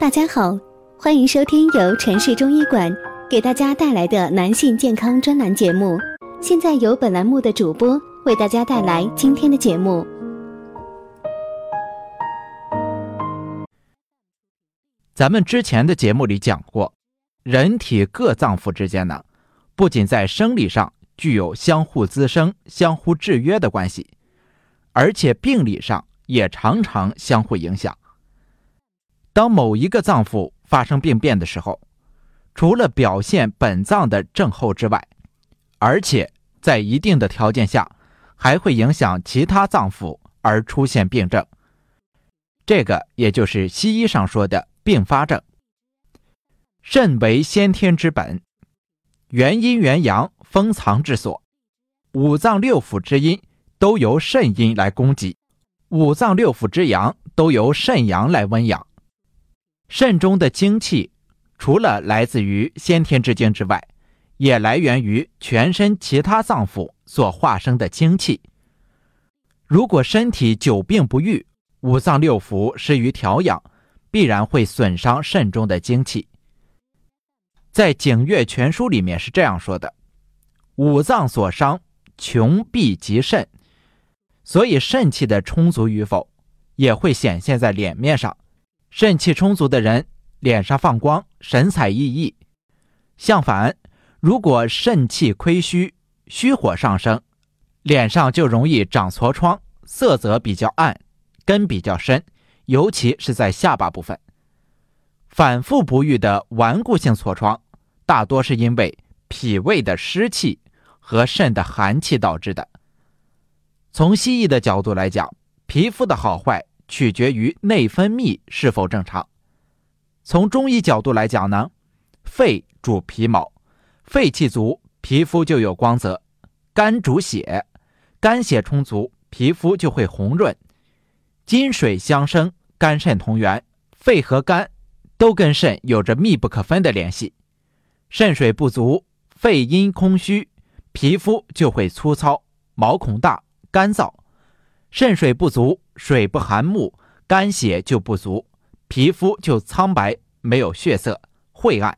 大家好，欢迎收听由城市中医馆给大家带来的男性健康专栏节目。现在由本栏目的主播为大家带来今天的节目。咱们之前的节目里讲过，人体各脏腑之间呢，不仅在生理上具有相互滋生、相互制约的关系，而且病理上也常常相互影响。当某一个脏腑发生病变的时候，除了表现本脏的症候之外，而且在一定的条件下，还会影响其他脏腑而出现病症。这个也就是西医上说的。并发症，肾为先天之本，元阴元阳，封藏之所。五脏六腑之阴都由肾阴来供给，五脏六腑之阳都由肾阳来温养。肾中的精气，除了来自于先天之精之外，也来源于全身其他脏腑所化生的精气。如果身体久病不愈，五脏六腑失于调养。必然会损伤肾中的精气。在《景岳全书》里面是这样说的：“五脏所伤，穷必及肾。”所以肾气的充足与否，也会显现在脸面上。肾气充足的人，脸上放光，神采奕奕；相反，如果肾气亏虚，虚火上升，脸上就容易长痤疮，色泽比较暗，根比较深。尤其是在下巴部分，反复不愈的顽固性痤疮，大多是因为脾胃的湿气和肾的寒气导致的。从西医的角度来讲，皮肤的好坏取决于内分泌是否正常；从中医角度来讲呢，肺主皮毛，肺气足，皮肤就有光泽；肝主血，肝血充足，皮肤就会红润；金水相生。肝肾同源，肺和肝都跟肾有着密不可分的联系。肾水不足，肺阴空虚，皮肤就会粗糙、毛孔大、干燥；肾水不足，水不含木，肝血就不足，皮肤就苍白、没有血色、晦暗。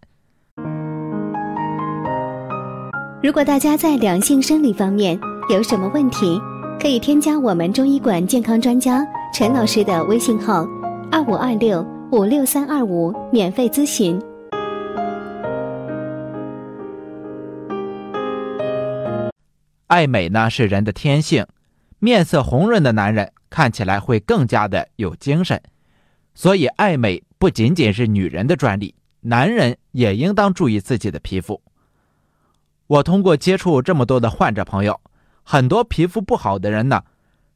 如果大家在两性生理方面有什么问题，可以添加我们中医馆健康专家。陈老师的微信号：二五二六五六三二五，免费咨询。爱美呢是人的天性，面色红润的男人看起来会更加的有精神，所以爱美不仅仅是女人的专利，男人也应当注意自己的皮肤。我通过接触这么多的患者朋友，很多皮肤不好的人呢，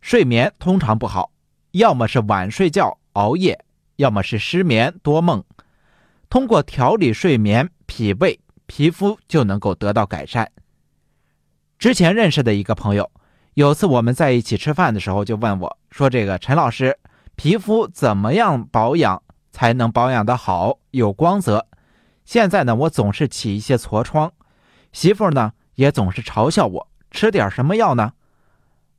睡眠通常不好。要么是晚睡觉熬夜，要么是失眠多梦。通过调理睡眠、脾胃，皮肤就能够得到改善。之前认识的一个朋友，有次我们在一起吃饭的时候，就问我说：“这个陈老师，皮肤怎么样保养才能保养的好、有光泽？现在呢，我总是起一些痤疮，媳妇呢也总是嘲笑我，吃点什么药呢？”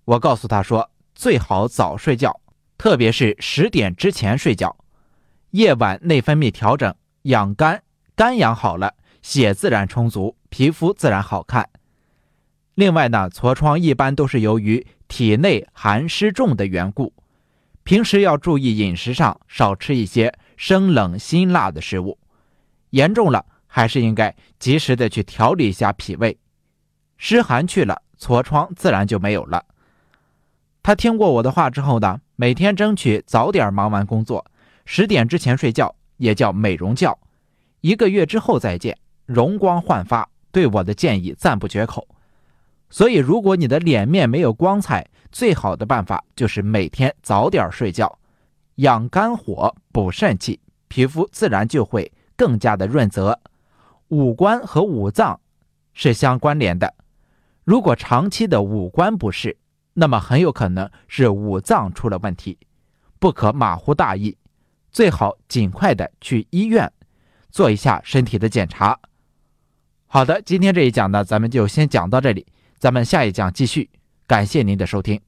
我告诉他说：“最好早睡觉。”特别是十点之前睡觉，夜晚内分泌调整，养肝，肝养好了，血自然充足，皮肤自然好看。另外呢，痤疮一般都是由于体内寒湿重的缘故，平时要注意饮食上少吃一些生冷辛辣的食物，严重了还是应该及时的去调理一下脾胃，湿寒去了，痤疮自然就没有了。他听过我的话之后呢？每天争取早点忙完工作，十点之前睡觉，也叫美容觉。一个月之后再见，容光焕发。对我的建议赞不绝口。所以，如果你的脸面没有光彩，最好的办法就是每天早点睡觉，养肝火，补肾气，皮肤自然就会更加的润泽。五官和五脏是相关联的，如果长期的五官不适，那么很有可能是五脏出了问题，不可马虎大意，最好尽快的去医院做一下身体的检查。好的，今天这一讲呢，咱们就先讲到这里，咱们下一讲继续。感谢您的收听。